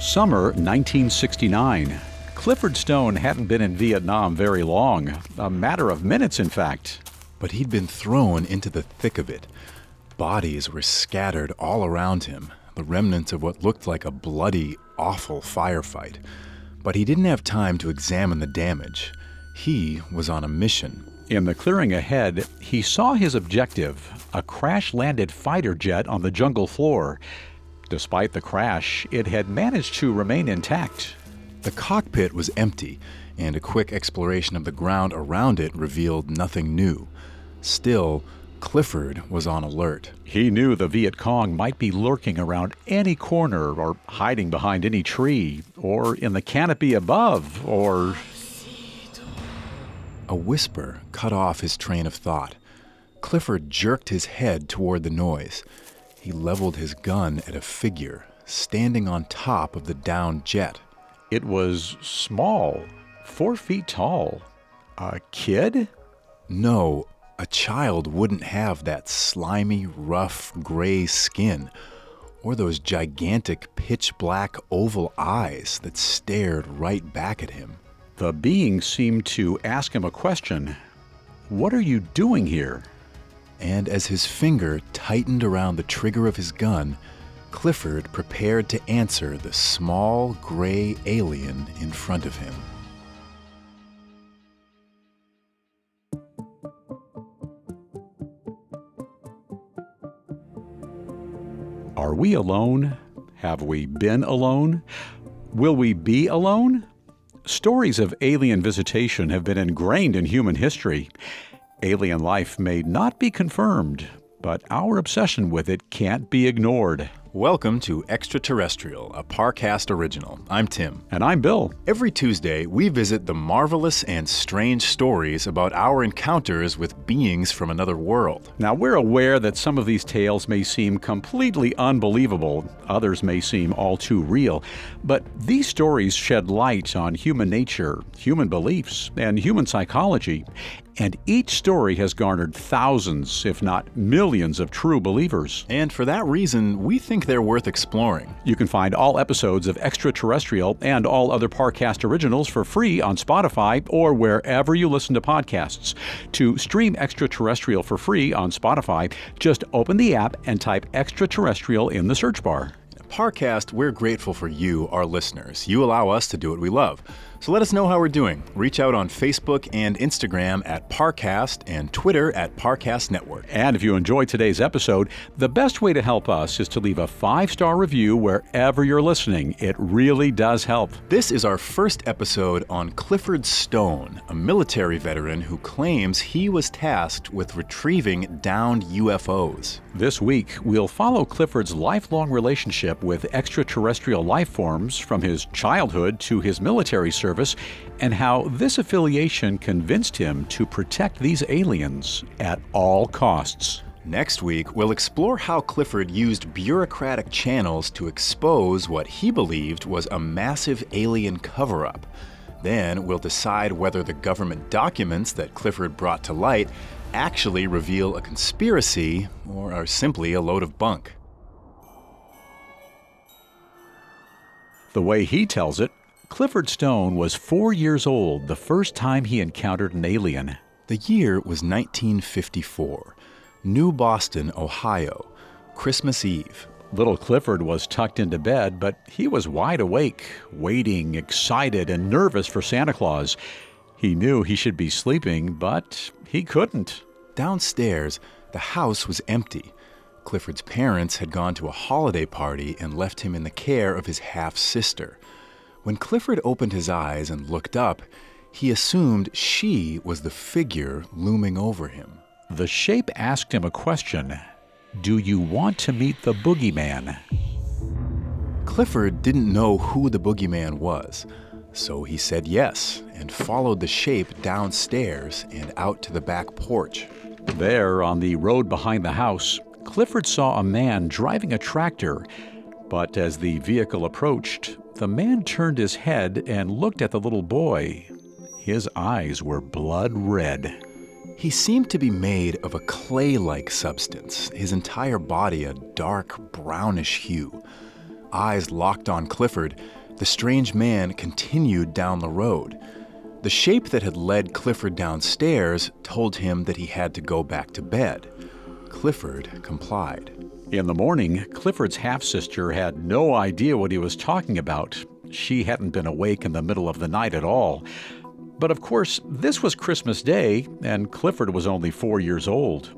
Summer 1969. Clifford Stone hadn't been in Vietnam very long, a matter of minutes, in fact. But he'd been thrown into the thick of it. Bodies were scattered all around him, the remnants of what looked like a bloody, awful firefight. But he didn't have time to examine the damage. He was on a mission. In the clearing ahead, he saw his objective a crash landed fighter jet on the jungle floor. Despite the crash, it had managed to remain intact. The cockpit was empty, and a quick exploration of the ground around it revealed nothing new. Still, Clifford was on alert. He knew the Viet Cong might be lurking around any corner, or hiding behind any tree, or in the canopy above, or. A whisper cut off his train of thought. Clifford jerked his head toward the noise. He leveled his gun at a figure standing on top of the downed jet. It was small, four feet tall. A kid? No, a child wouldn't have that slimy, rough, gray skin, or those gigantic, pitch black oval eyes that stared right back at him. The being seemed to ask him a question What are you doing here? And as his finger tightened around the trigger of his gun, Clifford prepared to answer the small gray alien in front of him. Are we alone? Have we been alone? Will we be alone? Stories of alien visitation have been ingrained in human history. Alien life may not be confirmed, but our obsession with it can't be ignored. Welcome to Extraterrestrial, a Parcast original. I'm Tim. And I'm Bill. Every Tuesday, we visit the marvelous and strange stories about our encounters with beings from another world. Now, we're aware that some of these tales may seem completely unbelievable, others may seem all too real, but these stories shed light on human nature, human beliefs, and human psychology. And each story has garnered thousands, if not millions, of true believers. And for that reason, we think they're worth exploring. You can find all episodes of Extraterrestrial and all other Parcast originals for free on Spotify or wherever you listen to podcasts. To stream Extraterrestrial for free on Spotify, just open the app and type Extraterrestrial in the search bar. Parcast, we're grateful for you, our listeners. You allow us to do what we love. So let us know how we're doing. Reach out on Facebook and Instagram at Parcast and Twitter at Parcast Network. And if you enjoyed today's episode, the best way to help us is to leave a five star review wherever you're listening. It really does help. This is our first episode on Clifford Stone, a military veteran who claims he was tasked with retrieving downed UFOs. This week, we'll follow Clifford's lifelong relationship with extraterrestrial life forms from his childhood to his military service and how this affiliation convinced him to protect these aliens at all costs. Next week, we'll explore how Clifford used bureaucratic channels to expose what he believed was a massive alien cover up. Then we'll decide whether the government documents that Clifford brought to light actually reveal a conspiracy or are simply a load of bunk. The way he tells it, Clifford Stone was four years old the first time he encountered an alien. The year was 1954. New Boston, Ohio, Christmas Eve. Little Clifford was tucked into bed, but he was wide awake, waiting, excited, and nervous for Santa Claus. He knew he should be sleeping, but he couldn't. Downstairs, the house was empty. Clifford's parents had gone to a holiday party and left him in the care of his half sister. When Clifford opened his eyes and looked up, he assumed she was the figure looming over him. The shape asked him a question Do you want to meet the boogeyman? Clifford didn't know who the boogeyman was, so he said yes and followed the shape downstairs and out to the back porch. There, on the road behind the house, Clifford saw a man driving a tractor. But as the vehicle approached, the man turned his head and looked at the little boy. His eyes were blood red. He seemed to be made of a clay like substance, his entire body a dark brownish hue. Eyes locked on Clifford, the strange man continued down the road. The shape that had led Clifford downstairs told him that he had to go back to bed. Clifford complied. In the morning, Clifford's half sister had no idea what he was talking about. She hadn't been awake in the middle of the night at all. But of course, this was Christmas Day, and Clifford was only four years old.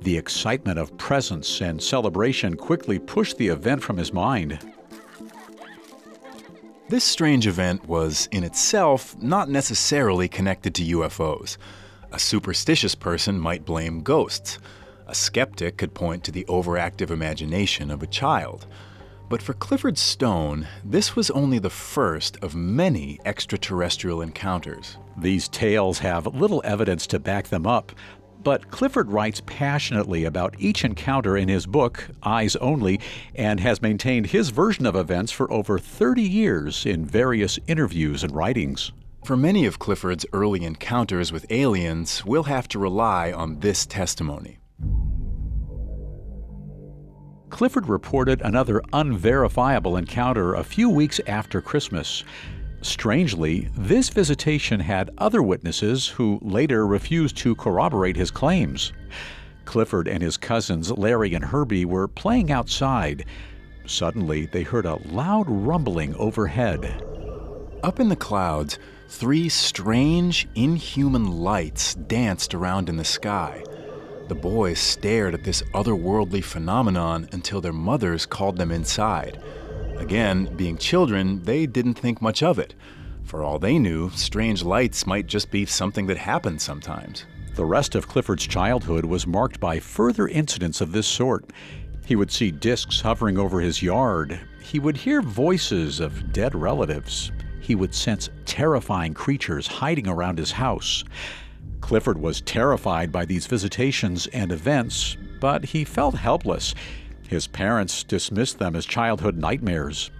The excitement of presents and celebration quickly pushed the event from his mind. This strange event was, in itself, not necessarily connected to UFOs. A superstitious person might blame ghosts. A skeptic could point to the overactive imagination of a child. But for Clifford Stone, this was only the first of many extraterrestrial encounters. These tales have little evidence to back them up, but Clifford writes passionately about each encounter in his book, Eyes Only, and has maintained his version of events for over 30 years in various interviews and writings. For many of Clifford's early encounters with aliens, we'll have to rely on this testimony. Clifford reported another unverifiable encounter a few weeks after Christmas. Strangely, this visitation had other witnesses who later refused to corroborate his claims. Clifford and his cousins Larry and Herbie were playing outside. Suddenly, they heard a loud rumbling overhead. Up in the clouds, three strange, inhuman lights danced around in the sky. The boys stared at this otherworldly phenomenon until their mothers called them inside. Again, being children, they didn't think much of it. For all they knew, strange lights might just be something that happens sometimes. The rest of Clifford's childhood was marked by further incidents of this sort. He would see discs hovering over his yard. He would hear voices of dead relatives. He would sense terrifying creatures hiding around his house. Clifford was terrified by these visitations and events, but he felt helpless. His parents dismissed them as childhood nightmares.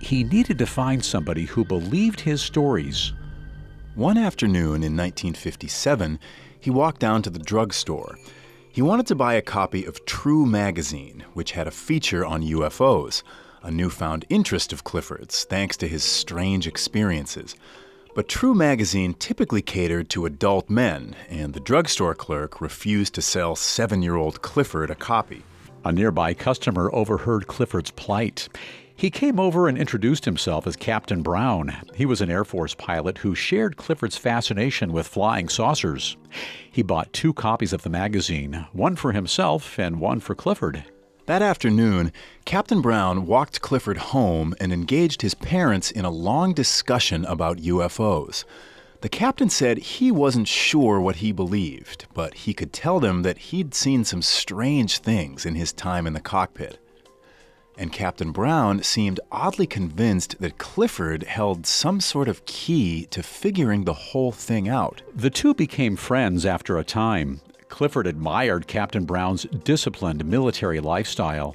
He needed to find somebody who believed his stories. One afternoon in 1957, he walked down to the drugstore. He wanted to buy a copy of True Magazine, which had a feature on UFOs, a newfound interest of Clifford's thanks to his strange experiences. But True Magazine typically catered to adult men, and the drugstore clerk refused to sell seven year old Clifford a copy. A nearby customer overheard Clifford's plight. He came over and introduced himself as Captain Brown. He was an Air Force pilot who shared Clifford's fascination with flying saucers. He bought two copies of the magazine, one for himself and one for Clifford. That afternoon, Captain Brown walked Clifford home and engaged his parents in a long discussion about UFOs. The captain said he wasn't sure what he believed, but he could tell them that he'd seen some strange things in his time in the cockpit. And Captain Brown seemed oddly convinced that Clifford held some sort of key to figuring the whole thing out. The two became friends after a time. Clifford admired Captain Brown's disciplined military lifestyle.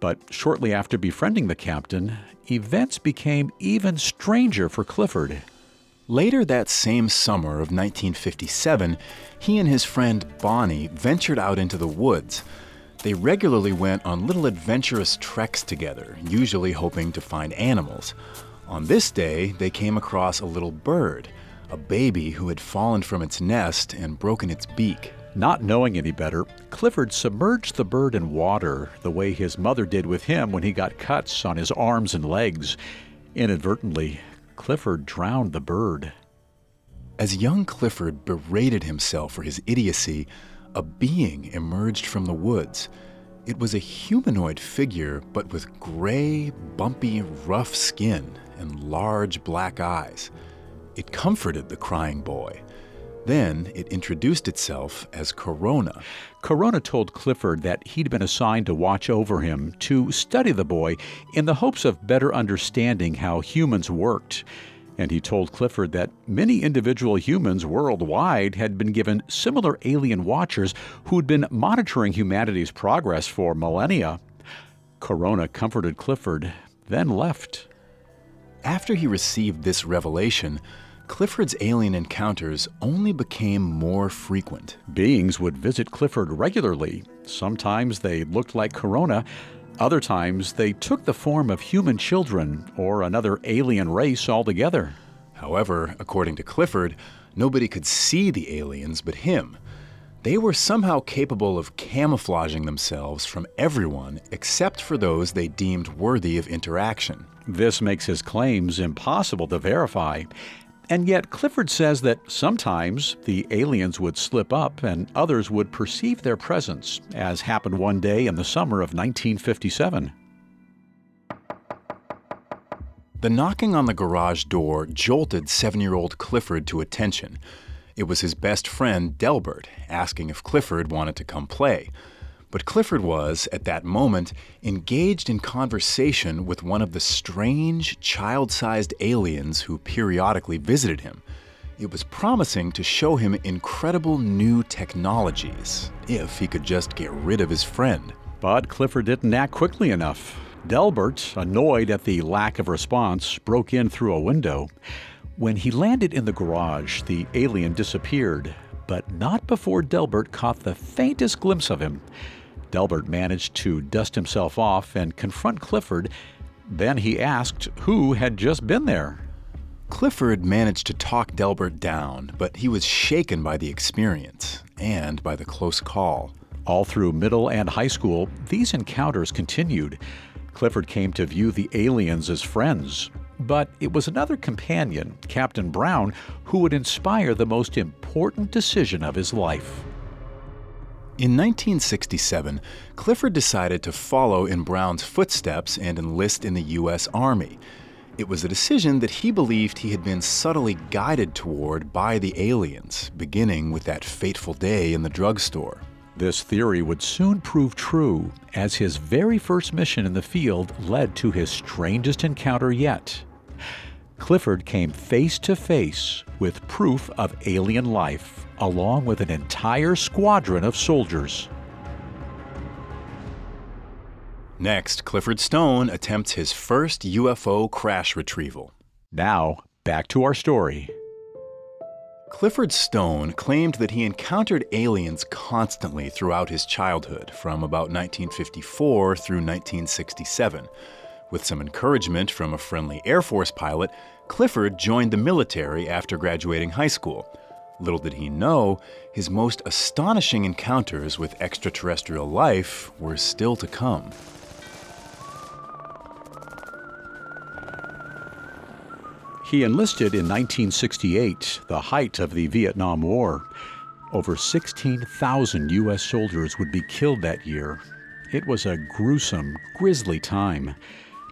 But shortly after befriending the captain, events became even stranger for Clifford. Later that same summer of 1957, he and his friend Bonnie ventured out into the woods. They regularly went on little adventurous treks together, usually hoping to find animals. On this day, they came across a little bird, a baby who had fallen from its nest and broken its beak. Not knowing any better, Clifford submerged the bird in water the way his mother did with him when he got cuts on his arms and legs. Inadvertently, Clifford drowned the bird. As young Clifford berated himself for his idiocy, a being emerged from the woods. It was a humanoid figure, but with gray, bumpy, rough skin and large black eyes. It comforted the crying boy. Then it introduced itself as Corona. Corona told Clifford that he'd been assigned to watch over him, to study the boy, in the hopes of better understanding how humans worked. And he told Clifford that many individual humans worldwide had been given similar alien watchers who'd been monitoring humanity's progress for millennia. Corona comforted Clifford, then left. After he received this revelation, Clifford's alien encounters only became more frequent. Beings would visit Clifford regularly. Sometimes they looked like Corona, other times they took the form of human children or another alien race altogether. However, according to Clifford, nobody could see the aliens but him. They were somehow capable of camouflaging themselves from everyone except for those they deemed worthy of interaction. This makes his claims impossible to verify, and yet, Clifford says that sometimes the aliens would slip up and others would perceive their presence, as happened one day in the summer of 1957. The knocking on the garage door jolted seven year old Clifford to attention. It was his best friend, Delbert, asking if Clifford wanted to come play. But Clifford was, at that moment, engaged in conversation with one of the strange, child sized aliens who periodically visited him. It was promising to show him incredible new technologies, if he could just get rid of his friend. But Clifford didn't act quickly enough. Delbert, annoyed at the lack of response, broke in through a window. When he landed in the garage, the alien disappeared, but not before Delbert caught the faintest glimpse of him. Delbert managed to dust himself off and confront Clifford. Then he asked who had just been there. Clifford managed to talk Delbert down, but he was shaken by the experience and by the close call. All through middle and high school, these encounters continued. Clifford came to view the aliens as friends, but it was another companion, Captain Brown, who would inspire the most important decision of his life. In 1967, Clifford decided to follow in Brown's footsteps and enlist in the U.S. Army. It was a decision that he believed he had been subtly guided toward by the aliens, beginning with that fateful day in the drugstore. This theory would soon prove true, as his very first mission in the field led to his strangest encounter yet. Clifford came face to face with proof of alien life, along with an entire squadron of soldiers. Next, Clifford Stone attempts his first UFO crash retrieval. Now, back to our story. Clifford Stone claimed that he encountered aliens constantly throughout his childhood, from about 1954 through 1967. With some encouragement from a friendly Air Force pilot, Clifford joined the military after graduating high school. Little did he know, his most astonishing encounters with extraterrestrial life were still to come. He enlisted in 1968, the height of the Vietnam War. Over 16,000 U.S. soldiers would be killed that year. It was a gruesome, grisly time.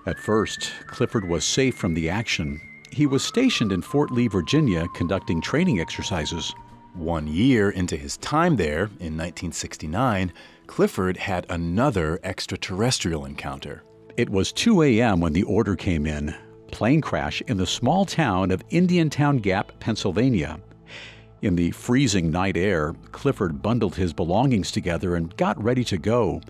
At first, Clifford was safe from the action. He was stationed in Fort Lee, Virginia, conducting training exercises. One year into his time there, in 1969, Clifford had another extraterrestrial encounter. It was 2 a.m. when the order came in plane crash in the small town of Indiantown Gap, Pennsylvania. In the freezing night air, Clifford bundled his belongings together and got ready to go.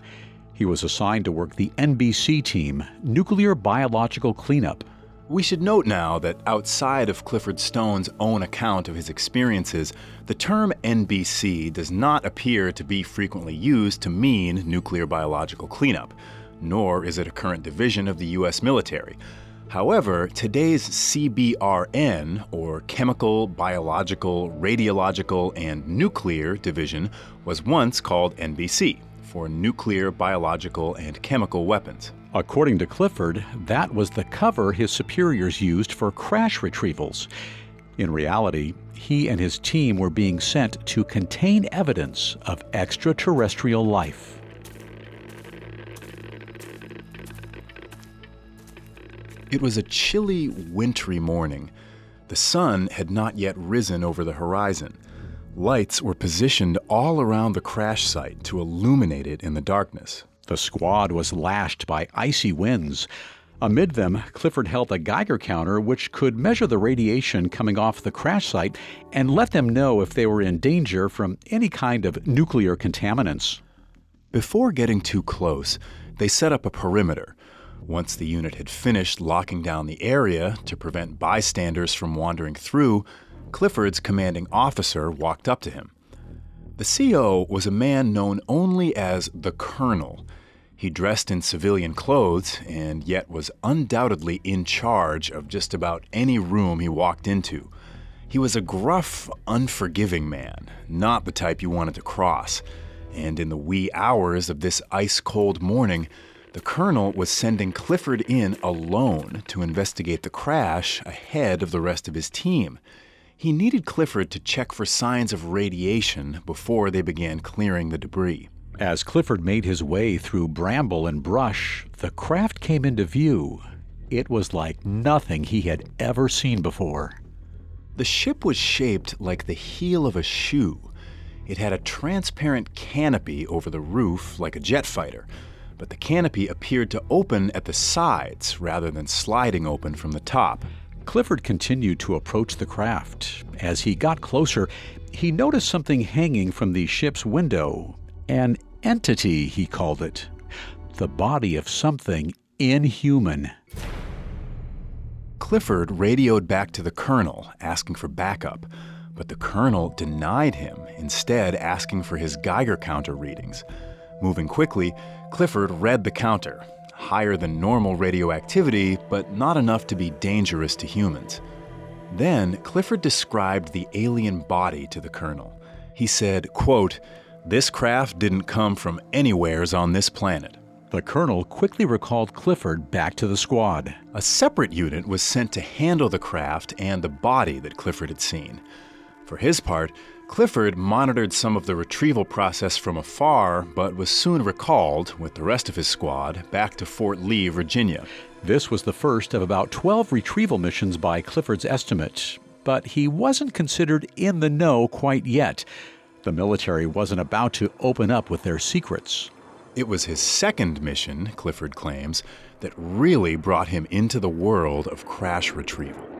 He was assigned to work the NBC team, Nuclear Biological Cleanup. We should note now that outside of Clifford Stone's own account of his experiences, the term NBC does not appear to be frequently used to mean nuclear biological cleanup, nor is it a current division of the U.S. military. However, today's CBRN, or Chemical, Biological, Radiological, and Nuclear Division, was once called NBC for Nuclear, Biological, and Chemical Weapons. According to Clifford, that was the cover his superiors used for crash retrievals. In reality, he and his team were being sent to contain evidence of extraterrestrial life. It was a chilly, wintry morning. The sun had not yet risen over the horizon. Lights were positioned all around the crash site to illuminate it in the darkness. The squad was lashed by icy winds. Amid them, Clifford held a Geiger counter which could measure the radiation coming off the crash site and let them know if they were in danger from any kind of nuclear contaminants. Before getting too close, they set up a perimeter once the unit had finished locking down the area to prevent bystanders from wandering through, Clifford's commanding officer walked up to him. The CO was a man known only as the Colonel. He dressed in civilian clothes and yet was undoubtedly in charge of just about any room he walked into. He was a gruff, unforgiving man, not the type you wanted to cross. And in the wee hours of this ice cold morning, the colonel was sending Clifford in alone to investigate the crash ahead of the rest of his team. He needed Clifford to check for signs of radiation before they began clearing the debris. As Clifford made his way through bramble and brush, the craft came into view. It was like nothing he had ever seen before. The ship was shaped like the heel of a shoe. It had a transparent canopy over the roof like a jet fighter, but the canopy appeared to open at the sides rather than sliding open from the top. Clifford continued to approach the craft. As he got closer, he noticed something hanging from the ship's window. An entity, he called it. The body of something inhuman. Clifford radioed back to the colonel, asking for backup, but the colonel denied him, instead, asking for his Geiger counter readings. Moving quickly, Clifford read the counter higher than normal radioactivity, but not enough to be dangerous to humans. Then Clifford described the alien body to the colonel. He said, quote, This craft didn't come from anywheres on this planet. The colonel quickly recalled Clifford back to the squad. A separate unit was sent to handle the craft and the body that Clifford had seen. For his part, Clifford monitored some of the retrieval process from afar, but was soon recalled, with the rest of his squad, back to Fort Lee, Virginia. This was the first of about 12 retrieval missions by Clifford's estimate, but he wasn't considered in the know quite yet. The military wasn't about to open up with their secrets. It was his second mission, Clifford claims, that really brought him into the world of crash retrieval.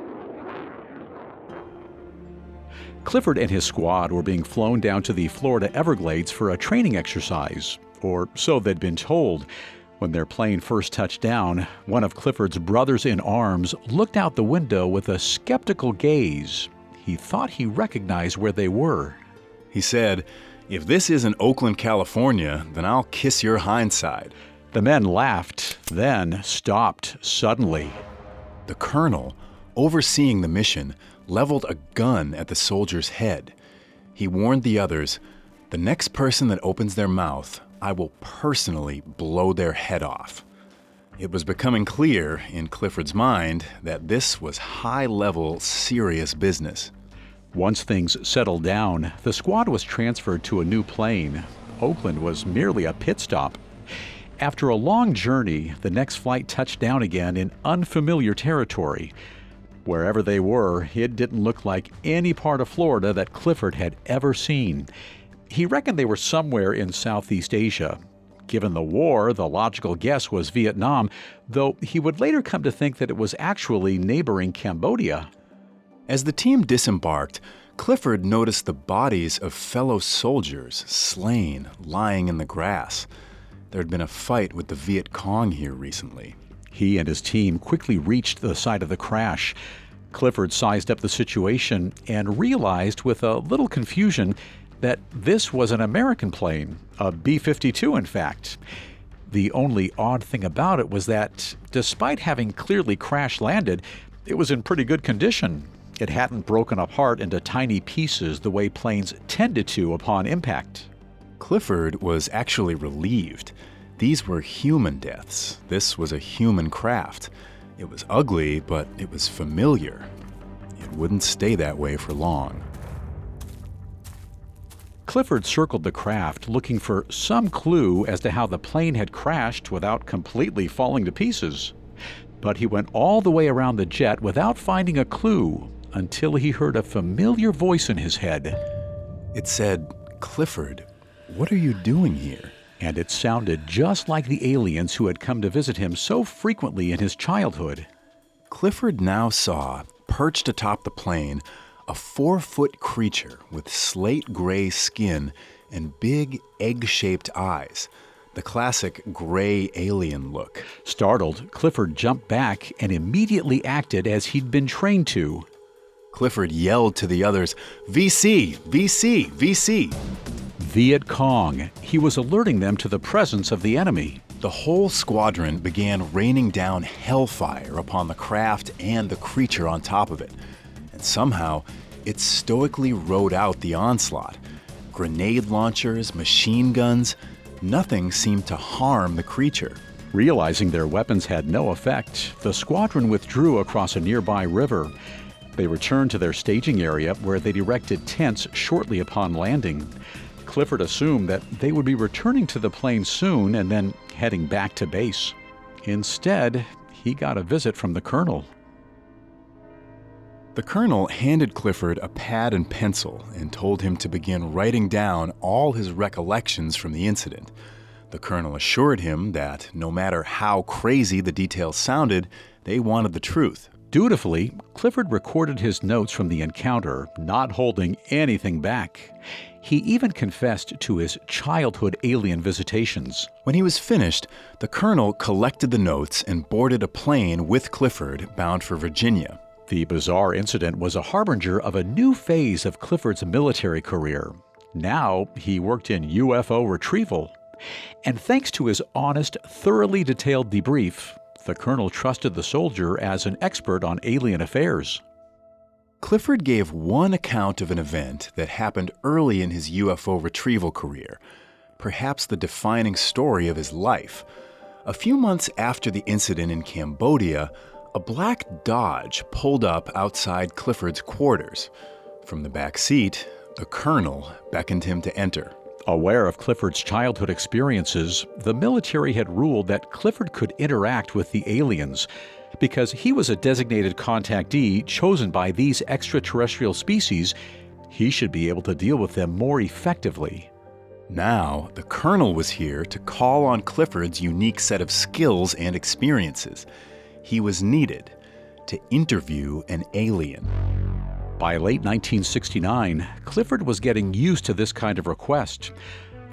Clifford and his squad were being flown down to the Florida Everglades for a training exercise, or so they'd been told. When their plane first touched down, one of Clifford's brothers in arms looked out the window with a skeptical gaze. He thought he recognized where they were. He said, If this isn't Oakland, California, then I'll kiss your hindside. The men laughed, then stopped suddenly. The colonel, overseeing the mission, leveled a gun at the soldier's head. He warned the others the next person that opens their mouth, I will personally blow their head off. It was becoming clear in Clifford's mind that this was high level, serious business. Once things settled down, the squad was transferred to a new plane. Oakland was merely a pit stop. After a long journey, the next flight touched down again in unfamiliar territory. Wherever they were, it didn't look like any part of Florida that Clifford had ever seen. He reckoned they were somewhere in Southeast Asia. Given the war, the logical guess was Vietnam, though he would later come to think that it was actually neighboring Cambodia. As the team disembarked, Clifford noticed the bodies of fellow soldiers slain, lying in the grass. There had been a fight with the Viet Cong here recently. He and his team quickly reached the site of the crash. Clifford sized up the situation and realized with a little confusion that this was an American plane, a B 52, in fact. The only odd thing about it was that, despite having clearly crash landed, it was in pretty good condition. It hadn't broken apart into tiny pieces the way planes tended to upon impact. Clifford was actually relieved. These were human deaths. This was a human craft. It was ugly, but it was familiar. It wouldn't stay that way for long. Clifford circled the craft looking for some clue as to how the plane had crashed without completely falling to pieces. But he went all the way around the jet without finding a clue until he heard a familiar voice in his head. It said, Clifford, what are you doing here? And it sounded just like the aliens who had come to visit him so frequently in his childhood. Clifford now saw, perched atop the plane, a four foot creature with slate gray skin and big egg shaped eyes. The classic gray alien look. Startled, Clifford jumped back and immediately acted as he'd been trained to. Clifford yelled to the others, VC, VC, VC. Viet Cong. He was alerting them to the presence of the enemy. The whole squadron began raining down hellfire upon the craft and the creature on top of it. And somehow, it stoically rode out the onslaught. Grenade launchers, machine guns, nothing seemed to harm the creature. Realizing their weapons had no effect, the squadron withdrew across a nearby river. They returned to their staging area where they'd erected tents shortly upon landing. Clifford assumed that they would be returning to the plane soon and then heading back to base. Instead, he got a visit from the colonel. The colonel handed Clifford a pad and pencil and told him to begin writing down all his recollections from the incident. The colonel assured him that no matter how crazy the details sounded, they wanted the truth. Dutifully, Clifford recorded his notes from the encounter, not holding anything back. He even confessed to his childhood alien visitations. When he was finished, the colonel collected the notes and boarded a plane with Clifford bound for Virginia. The bizarre incident was a harbinger of a new phase of Clifford's military career. Now he worked in UFO retrieval. And thanks to his honest, thoroughly detailed debrief, the colonel trusted the soldier as an expert on alien affairs. Clifford gave one account of an event that happened early in his UFO retrieval career, perhaps the defining story of his life. A few months after the incident in Cambodia, a black Dodge pulled up outside Clifford's quarters. From the back seat, the colonel beckoned him to enter. Aware of Clifford's childhood experiences, the military had ruled that Clifford could interact with the aliens because he was a designated contactee chosen by these extraterrestrial species. He should be able to deal with them more effectively. Now, the colonel was here to call on Clifford's unique set of skills and experiences. He was needed to interview an alien. By late 1969, Clifford was getting used to this kind of request.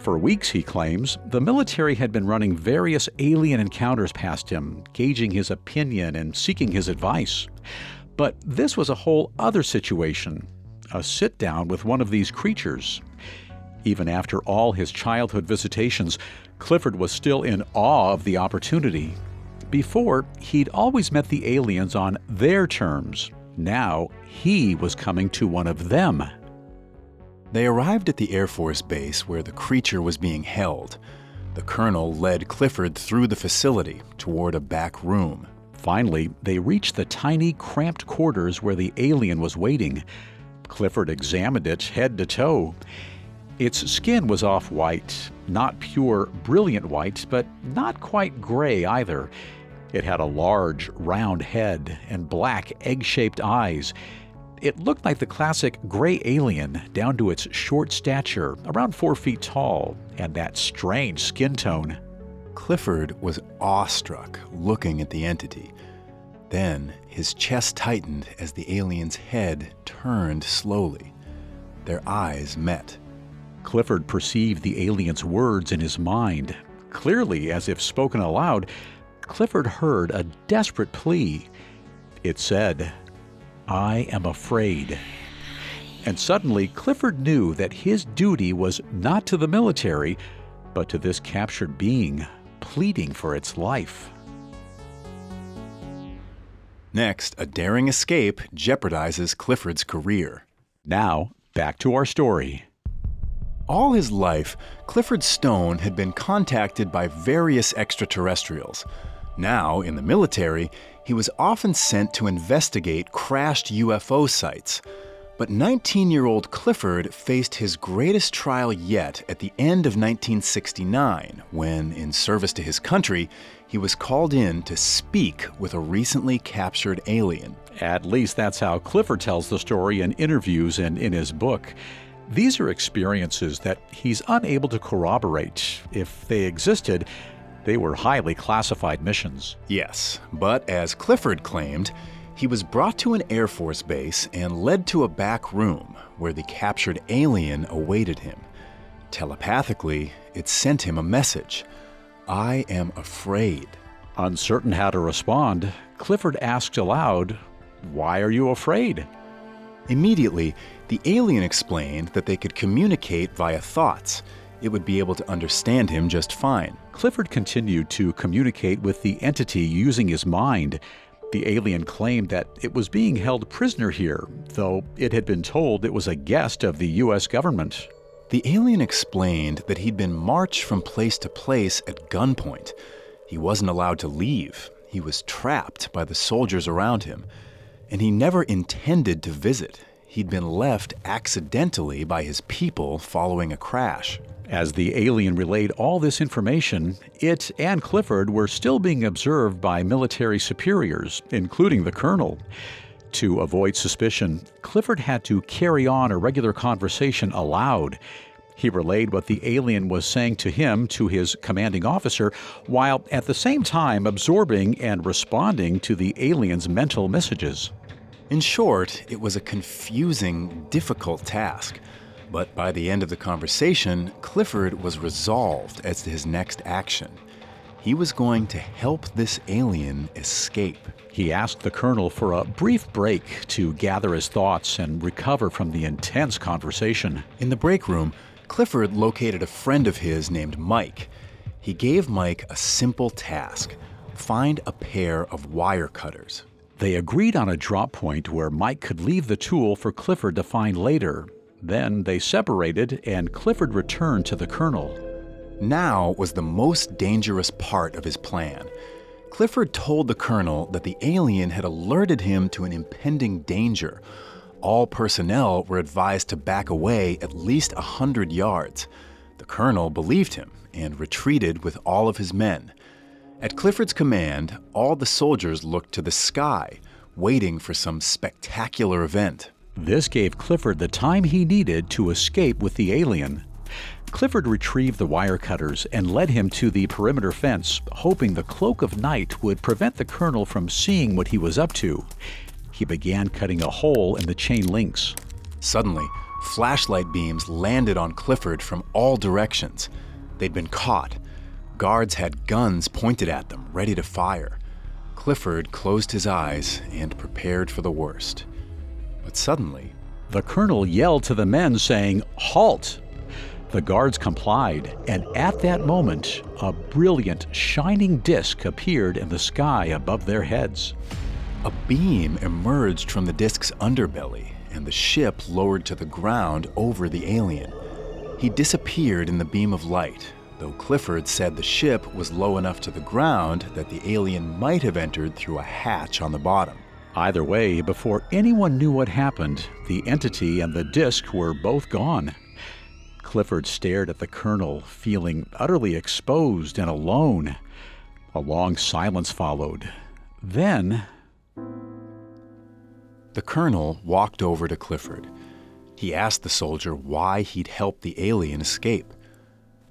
For weeks, he claims, the military had been running various alien encounters past him, gauging his opinion and seeking his advice. But this was a whole other situation a sit down with one of these creatures. Even after all his childhood visitations, Clifford was still in awe of the opportunity. Before, he'd always met the aliens on their terms, now he was coming to one of them. They arrived at the Air Force base where the creature was being held. The colonel led Clifford through the facility toward a back room. Finally, they reached the tiny, cramped quarters where the alien was waiting. Clifford examined it head to toe. Its skin was off white, not pure, brilliant white, but not quite gray either. It had a large, round head and black, egg shaped eyes. It looked like the classic gray alien down to its short stature, around four feet tall, and that strange skin tone. Clifford was awestruck looking at the entity. Then his chest tightened as the alien's head turned slowly. Their eyes met. Clifford perceived the alien's words in his mind, clearly as if spoken aloud, Clifford heard a desperate plea. It said, I am afraid. And suddenly, Clifford knew that his duty was not to the military, but to this captured being, pleading for its life. Next, a daring escape jeopardizes Clifford's career. Now, back to our story. All his life, Clifford Stone had been contacted by various extraterrestrials. Now, in the military, he was often sent to investigate crashed UFO sites. But 19 year old Clifford faced his greatest trial yet at the end of 1969 when, in service to his country, he was called in to speak with a recently captured alien. At least that's how Clifford tells the story in interviews and in his book. These are experiences that he's unable to corroborate. If they existed, they were highly classified missions. Yes, but as Clifford claimed, he was brought to an Air Force base and led to a back room where the captured alien awaited him. Telepathically, it sent him a message I am afraid. Uncertain how to respond, Clifford asked aloud, Why are you afraid? Immediately, the alien explained that they could communicate via thoughts. It would be able to understand him just fine. Clifford continued to communicate with the entity using his mind. The alien claimed that it was being held prisoner here, though it had been told it was a guest of the U.S. government. The alien explained that he'd been marched from place to place at gunpoint. He wasn't allowed to leave, he was trapped by the soldiers around him. And he never intended to visit. He'd been left accidentally by his people following a crash. As the alien relayed all this information, it and Clifford were still being observed by military superiors, including the colonel. To avoid suspicion, Clifford had to carry on a regular conversation aloud. He relayed what the alien was saying to him to his commanding officer, while at the same time absorbing and responding to the alien's mental messages. In short, it was a confusing, difficult task. But by the end of the conversation, Clifford was resolved as to his next action. He was going to help this alien escape. He asked the colonel for a brief break to gather his thoughts and recover from the intense conversation. In the break room, Clifford located a friend of his named Mike. He gave Mike a simple task find a pair of wire cutters. They agreed on a drop point where Mike could leave the tool for Clifford to find later. Then they separated, and Clifford returned to the colonel. Now was the most dangerous part of his plan. Clifford told the colonel that the alien had alerted him to an impending danger. All personnel were advised to back away at least a hundred yards. The colonel believed him and retreated with all of his men. At Clifford's command, all the soldiers looked to the sky, waiting for some spectacular event. This gave Clifford the time he needed to escape with the alien. Clifford retrieved the wire cutters and led him to the perimeter fence, hoping the cloak of night would prevent the colonel from seeing what he was up to. He began cutting a hole in the chain links. Suddenly, flashlight beams landed on Clifford from all directions. They'd been caught. Guards had guns pointed at them, ready to fire. Clifford closed his eyes and prepared for the worst. But suddenly, the colonel yelled to the men, saying, Halt! The guards complied, and at that moment, a brilliant, shining disk appeared in the sky above their heads. A beam emerged from the disk's underbelly, and the ship lowered to the ground over the alien. He disappeared in the beam of light, though Clifford said the ship was low enough to the ground that the alien might have entered through a hatch on the bottom. Either way, before anyone knew what happened, the entity and the disk were both gone. Clifford stared at the colonel, feeling utterly exposed and alone. A long silence followed. Then. The colonel walked over to Clifford. He asked the soldier why he'd helped the alien escape.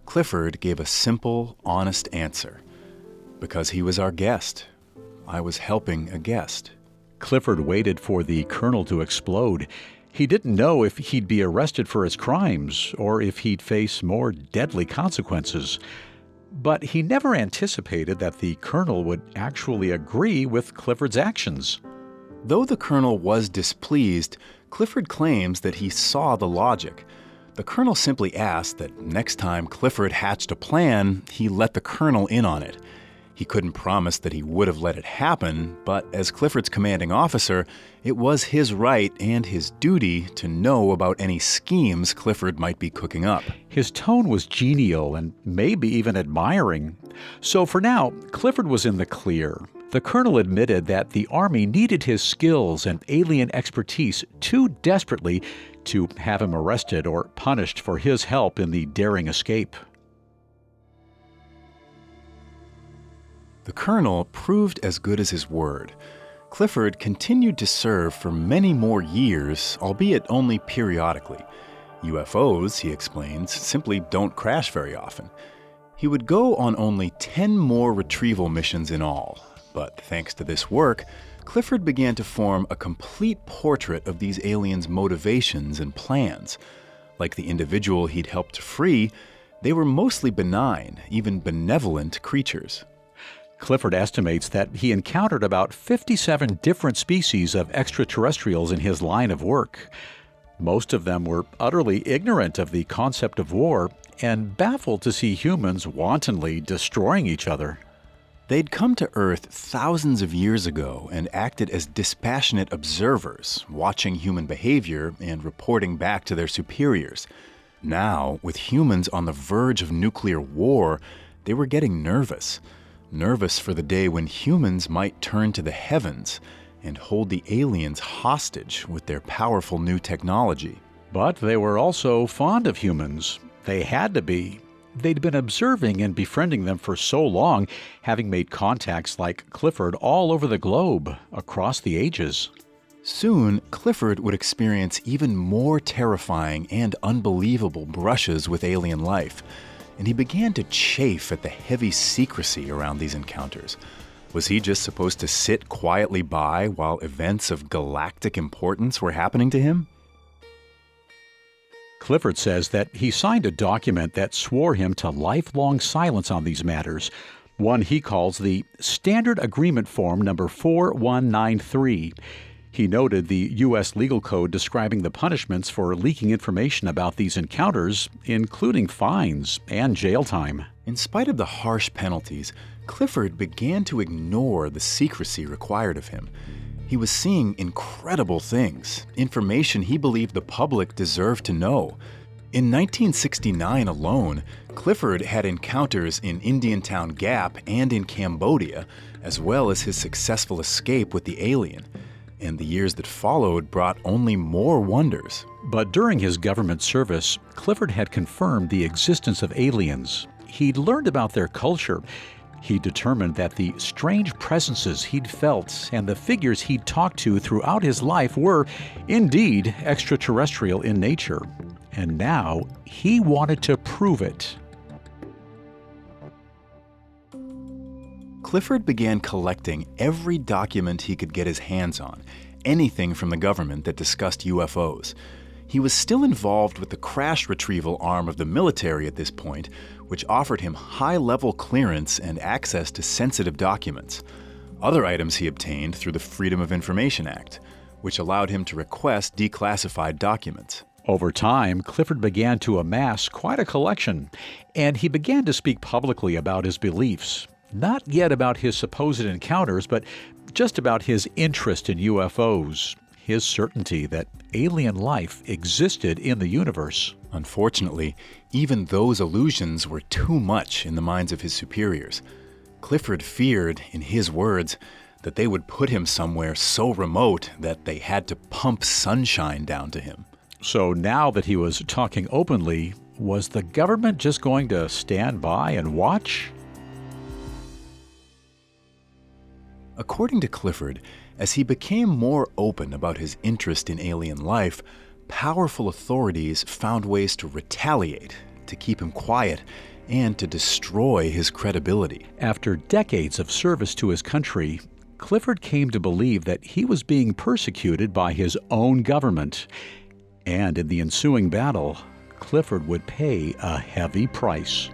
Clifford gave a simple, honest answer because he was our guest. I was helping a guest. Clifford waited for the colonel to explode. He didn't know if he'd be arrested for his crimes or if he'd face more deadly consequences. But he never anticipated that the colonel would actually agree with Clifford's actions. Though the colonel was displeased, Clifford claims that he saw the logic. The colonel simply asked that next time Clifford hatched a plan, he let the colonel in on it. He couldn't promise that he would have let it happen, but as Clifford's commanding officer, it was his right and his duty to know about any schemes Clifford might be cooking up. His tone was genial and maybe even admiring. So for now, Clifford was in the clear. The colonel admitted that the Army needed his skills and alien expertise too desperately to have him arrested or punished for his help in the daring escape. The colonel proved as good as his word. Clifford continued to serve for many more years, albeit only periodically. UFOs, he explains, simply don't crash very often. He would go on only 10 more retrieval missions in all, but thanks to this work, Clifford began to form a complete portrait of these aliens' motivations and plans. Like the individual he'd helped to free, they were mostly benign, even benevolent creatures. Clifford estimates that he encountered about 57 different species of extraterrestrials in his line of work. Most of them were utterly ignorant of the concept of war and baffled to see humans wantonly destroying each other. They'd come to Earth thousands of years ago and acted as dispassionate observers, watching human behavior and reporting back to their superiors. Now, with humans on the verge of nuclear war, they were getting nervous nervous for the day when humans might turn to the heavens and hold the aliens hostage with their powerful new technology. But they were also fond of humans. They had to be. They'd been observing and befriending them for so long, having made contacts like Clifford all over the globe, across the ages. Soon, Clifford would experience even more terrifying and unbelievable brushes with alien life and he began to chafe at the heavy secrecy around these encounters. Was he just supposed to sit quietly by while events of galactic importance were happening to him? Clifford says that he signed a document that swore him to lifelong silence on these matters, one he calls the Standard Agreement Form number 4193. He noted the U.S. legal code describing the punishments for leaking information about these encounters, including fines and jail time. In spite of the harsh penalties, Clifford began to ignore the secrecy required of him. He was seeing incredible things, information he believed the public deserved to know. In 1969 alone, Clifford had encounters in Indiantown Gap and in Cambodia, as well as his successful escape with the alien and the years that followed brought only more wonders. But during his government service, Clifford had confirmed the existence of aliens. He'd learned about their culture. He determined that the strange presences he'd felt and the figures he'd talked to throughout his life were, indeed, extraterrestrial in nature. And now he wanted to prove it. Clifford began collecting every document he could get his hands on, anything from the government that discussed UFOs. He was still involved with the crash retrieval arm of the military at this point, which offered him high level clearance and access to sensitive documents. Other items he obtained through the Freedom of Information Act, which allowed him to request declassified documents. Over time, Clifford began to amass quite a collection, and he began to speak publicly about his beliefs, not yet about his supposed encounters, but just about his interest in UFOs, his certainty that alien life existed in the universe. Unfortunately, even those illusions were too much in the minds of his superiors. Clifford feared, in his words, that they would put him somewhere so remote that they had to pump sunshine down to him. So now that he was talking openly, was the government just going to stand by and watch? According to Clifford, as he became more open about his interest in alien life, powerful authorities found ways to retaliate, to keep him quiet, and to destroy his credibility. After decades of service to his country, Clifford came to believe that he was being persecuted by his own government. And in the ensuing battle, Clifford would pay a heavy price.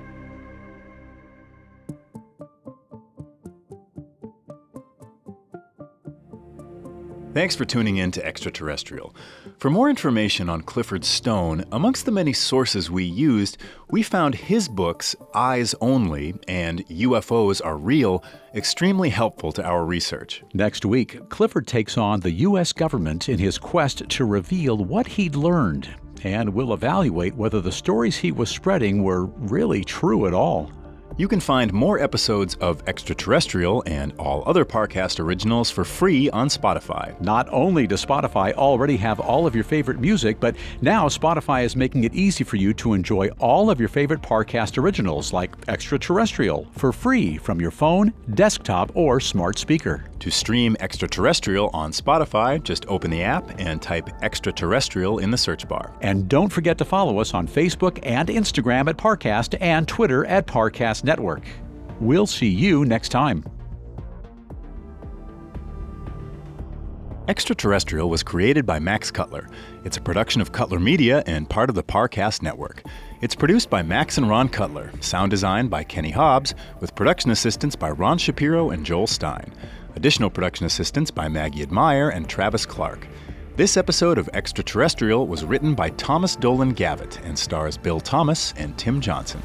Thanks for tuning in to Extraterrestrial. For more information on Clifford Stone, amongst the many sources we used, we found his books, Eyes Only and UFOs Are Real, extremely helpful to our research. Next week, Clifford takes on the U.S. government in his quest to reveal what he'd learned, and will evaluate whether the stories he was spreading were really true at all. You can find more episodes of Extraterrestrial and all other Parcast originals for free on Spotify. Not only does Spotify already have all of your favorite music, but now Spotify is making it easy for you to enjoy all of your favorite Parcast originals like Extraterrestrial for free from your phone, desktop, or smart speaker. To stream Extraterrestrial on Spotify, just open the app and type Extraterrestrial in the search bar. And don't forget to follow us on Facebook and Instagram at Parcast and Twitter at Parcast Network. We'll see you next time. Extraterrestrial was created by Max Cutler. It's a production of Cutler Media and part of the Parcast Network. It's produced by Max and Ron Cutler, sound design by Kenny Hobbs, with production assistance by Ron Shapiro and Joel Stein. Additional production assistance by Maggie Admire and Travis Clark. This episode of Extraterrestrial was written by Thomas Dolan Gavitt and stars Bill Thomas and Tim Johnson.